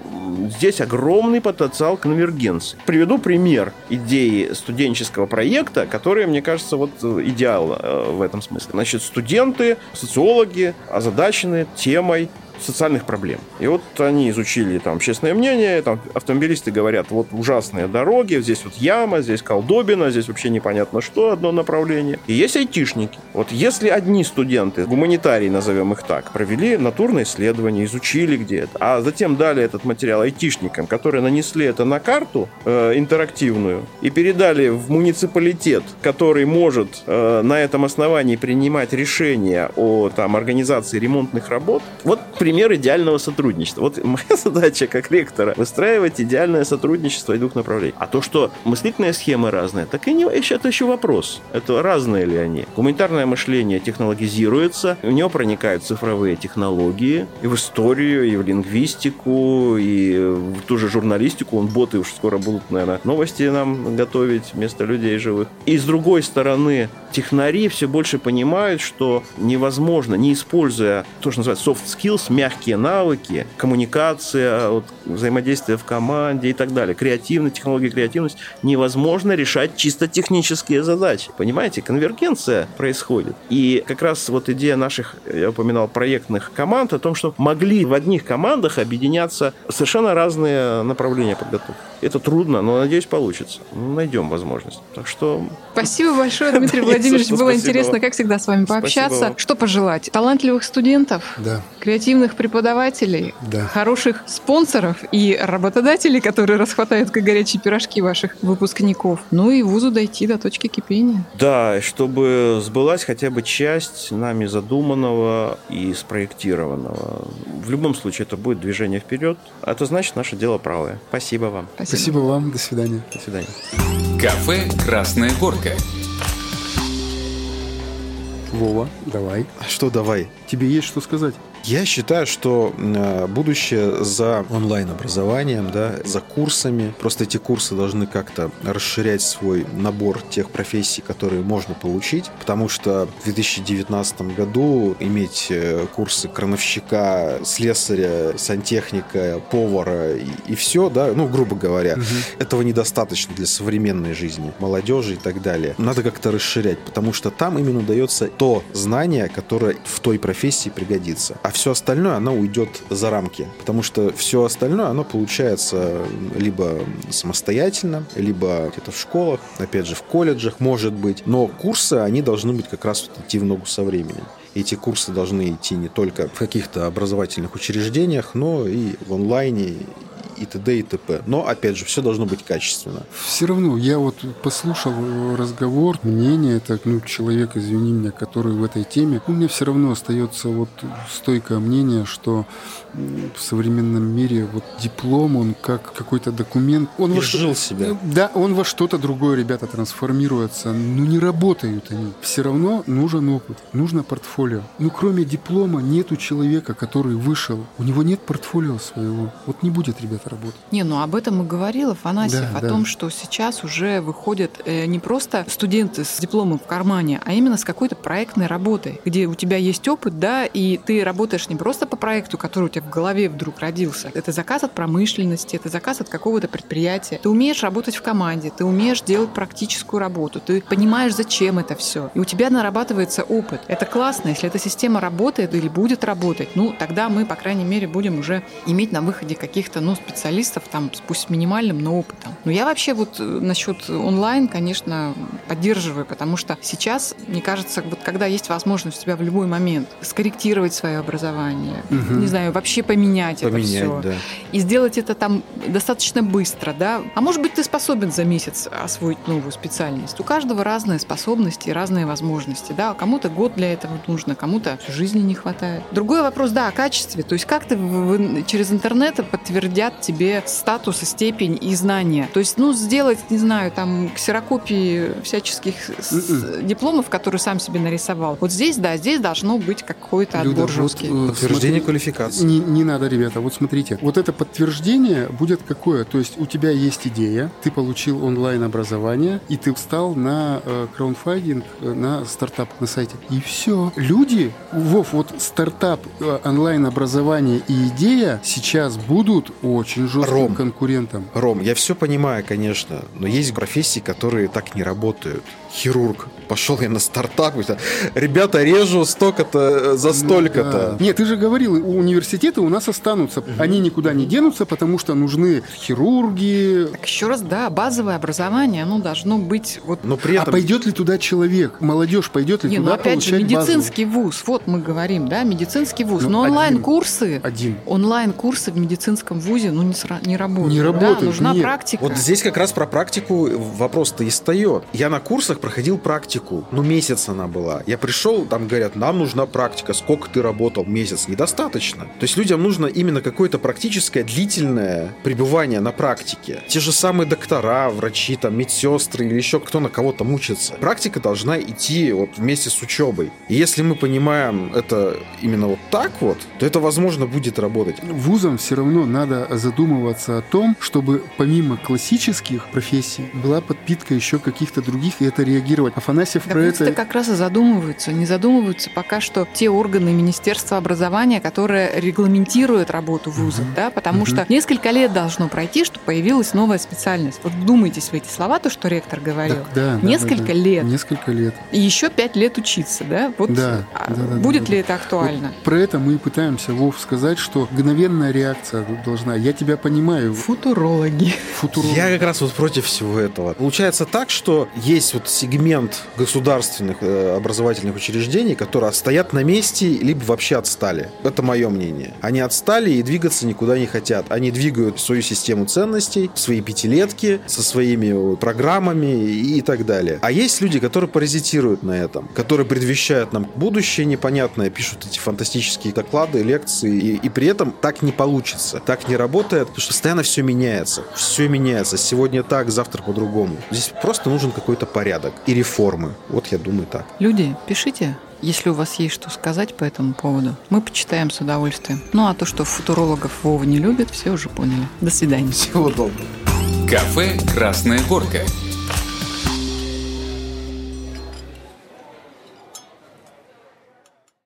здесь огромный потенциал конвергенции. Приведу пример идеи студенческого проекта, который, мне кажется, вот э, идеал э, в этом смысле. Значит, студенты, социологи озадачены темой социальных проблем. И вот они изучили там общественное мнение, там автомобилисты говорят, вот ужасные дороги, здесь вот яма, здесь колдобина, здесь вообще непонятно что, одно направление. И есть айтишники. Вот если одни студенты, гуманитарии назовем их так, провели натурное исследование, изучили где это, а затем дали этот материал айтишникам, которые нанесли это на карту э, интерактивную и передали в муниципалитет, который может э, на этом основании принимать решения о там, организации ремонтных работ, вот пример идеального сотрудничества. Вот моя задача как ректора выстраивать идеальное сотрудничество и двух направлений. А то, что мыслительные схемы разные, так и не, это еще вопрос. Это разные ли они? Гуманитарное мышление технологизируется, в него проникают цифровые технологии и в историю, и в лингвистику, и в ту же журналистику. Он боты уж скоро будут, наверное, новости нам готовить вместо людей живых. И с другой стороны, технари все больше понимают, что невозможно, не используя то, что называется soft skills, мягкие навыки, коммуникация, вот, взаимодействие в команде и так далее, креативность, технологии креативность, невозможно решать чисто технические задачи. Понимаете, конвергенция происходит. И как раз вот идея наших, я упоминал, проектных команд о том, что могли в одних командах объединяться совершенно разные направления подготовки. Это трудно, но, надеюсь, получится. Ну, Найдем возможность. Так что Спасибо большое, Дмитрий Владимирович. Было интересно, как всегда, с вами пообщаться. Что пожелать? Талантливых студентов, Да. Креативных преподавателей, Да. хороших спонсоров и работодателей, которые расхватают как горячие пирожки ваших выпускников. Ну и вузу дойти до точки кипения. Да, и чтобы сбылась хотя бы часть нами задуманного и спроектированного. В любом случае это будет движение вперед, а это значит наше дело правое. Спасибо вам. Спасибо вам. До свидания. До свидания. Кафе «Красная горка». Вова, давай. Что давай? Тебе есть что сказать? Я считаю, что э, будущее за онлайн-образованием, да, за курсами. Просто эти курсы должны как-то расширять свой набор тех профессий, которые можно получить, потому что в 2019 году иметь э, курсы крановщика, слесаря, сантехника, повара и, и все, да, ну, грубо говоря, этого недостаточно для современной жизни, молодежи и так далее. Надо как-то расширять, потому что там именно дается то знание, которое в той профессии пригодится. А все остальное, оно уйдет за рамки. Потому что все остальное, оно получается либо самостоятельно, либо где-то в школах, опять же, в колледжах, может быть. Но курсы, они должны быть как раз вот идти в ногу со временем. Эти курсы должны идти не только в каких-то образовательных учреждениях, но и в онлайне, и т.д. и т.п. Но, опять же, все должно быть качественно. Все равно, я вот послушал разговор, мнение, это, ну, человек, извини меня, который в этой теме, у меня все равно остается вот стойкое мнение, что в современном мире вот диплом, он как какой-то документ, он во Изжил себя. Да, он во что-то другое, ребята, трансформируется. Ну, не работают они. Все равно нужен опыт, нужно портфолио. Ну, кроме диплома, нету человека, который вышел. У него нет портфолио своего. Вот не будет, ребята, работать. Не, ну об этом и говорил Афанасьев, Да, о да. том, что сейчас уже выходят э, не просто студенты с дипломом в кармане, а именно с какой-то проектной работой, где у тебя есть опыт, да, и ты работаешь не просто по проекту, который у тебя в голове вдруг родился. Это заказ от промышленности, это заказ от какого-то предприятия. Ты умеешь работать в команде, ты умеешь делать практическую работу, ты понимаешь, зачем это все. И у тебя нарабатывается опыт. Это классно, если эта система работает или будет работать, ну, тогда мы, по крайней мере, будем уже иметь на выходе каких-то, ну, специалистов там, пусть с минимальным, но опытом. Но я вообще вот насчет онлайн, конечно, поддерживаю, потому что сейчас, мне кажется, вот когда есть возможность у тебя в любой момент скорректировать свое образование, угу. не знаю, вообще поменять, поменять это все, да. и сделать это там достаточно быстро, да, а может быть, ты способен за месяц освоить новую специальность. У каждого разные способности, разные возможности, да, кому-то год для этого нужно, кому-то жизни не хватает. Другой вопрос, да, о качестве, то есть как ты через интернет подтвердят тебе статус, степень и знания. То есть, ну, сделать, не знаю, там, ксерокопии всяческих м-м. дипломов, которые сам себе нарисовал. Вот здесь, да, здесь должно быть какой-то отбор жесткий. Вот, э, Подтверждение квалификации. Не, не надо, ребята, вот смотрите, вот это подтверждение будет какое? То есть у тебя есть идея, ты получил онлайн-образование, и ты встал на э, краундфандинг, э, на стартап на сайте. И все. Люди, Вов, вот стартап, э, онлайн-образование и идея сейчас будут очень жестким Ром, конкурентом. Ром, я все понимаю, конечно, но есть профессии, которые так не работают. Хирург. Пошел я на стартап. Ребята, режу столько-то за ну столько-то. Ну, да. Нет, ты же говорил, университеты у нас останутся. Угу. Они никуда не денутся, потому что нужны хирурги. Так еще раз, да, базовое образование, оно должно быть вот. Но при а этом... А пойдет ли туда человек? Молодежь пойдет ли не, туда ну, опять же, медицинский базу? вуз. Вот мы говорим, да, медицинский вуз. Ну, Но онлайн-курсы, один. онлайн-курсы в медицинском вузе, ну не, сра... не работают. Не работают. Да? Нужна нет. практика. Вот здесь как раз про практику вопрос-то и встает. Я на курсах проходил практику. Ну месяц она была. Я пришел, там говорят, нам нужна практика. Сколько ты работал? Месяц. Недостаточно. То есть людям нужно именно какое-то практическое длительное пребывание на практике. Те же самые доктора, врачи, там, медсестры или еще кто на кого-то мучится. Практика должна идти вот вместе с учебой. И если мы понимаем это именно вот так вот, то это, возможно, будет работать. Вузам все равно надо задумываться о том, чтобы помимо классических профессий была подпитка еще каких-то других, и это реагировать. Афанасьев да про это... как раз и задумываются. Не задумываются пока что те органы Министерства образования, которые регламентируют работу вузов, uh-huh. да, потому uh-huh. что несколько лет должно пройти, чтобы появилась новая специальность. Вот вдумайтесь в эти слова, то, что ректор говорил. Так, да, несколько да, да. лет. Несколько лет. И еще пять лет учиться, да? Вот да, а да, да, будет да, ли да. это актуально? Вот про это мы и пытаемся, Вов, сказать, что мгновенная реакция должна. Я тебя понимаю. Футурологи. Футурологи. Я как раз вот против всего этого. Получается так, что есть вот сегмент государственных э, образовательных учреждений, которые стоят на месте, либо вообще отстали. Это мое мнение. Они отстали и двигаться никуда не хотят. Они двигают свою систему ценностей, свои пятилетки со своими программами и так далее. А есть люди, которые паразитируют на этом, которые предвещают нам будущее непонятное, пишут эти фантастические доклады, лекции, и, и при этом так не получится. Так не работает, потому что постоянно все меняется. Все меняется. Сегодня так, завтра по-другому. Здесь просто нужен какой-то порядок и реформы. Вот я думаю так. Люди, пишите, если у вас есть что сказать по этому поводу. Мы почитаем с удовольствием. Ну а то, что футурологов Вова не любит, все уже поняли. До свидания. Всего доброго. Кафе «Красная горка».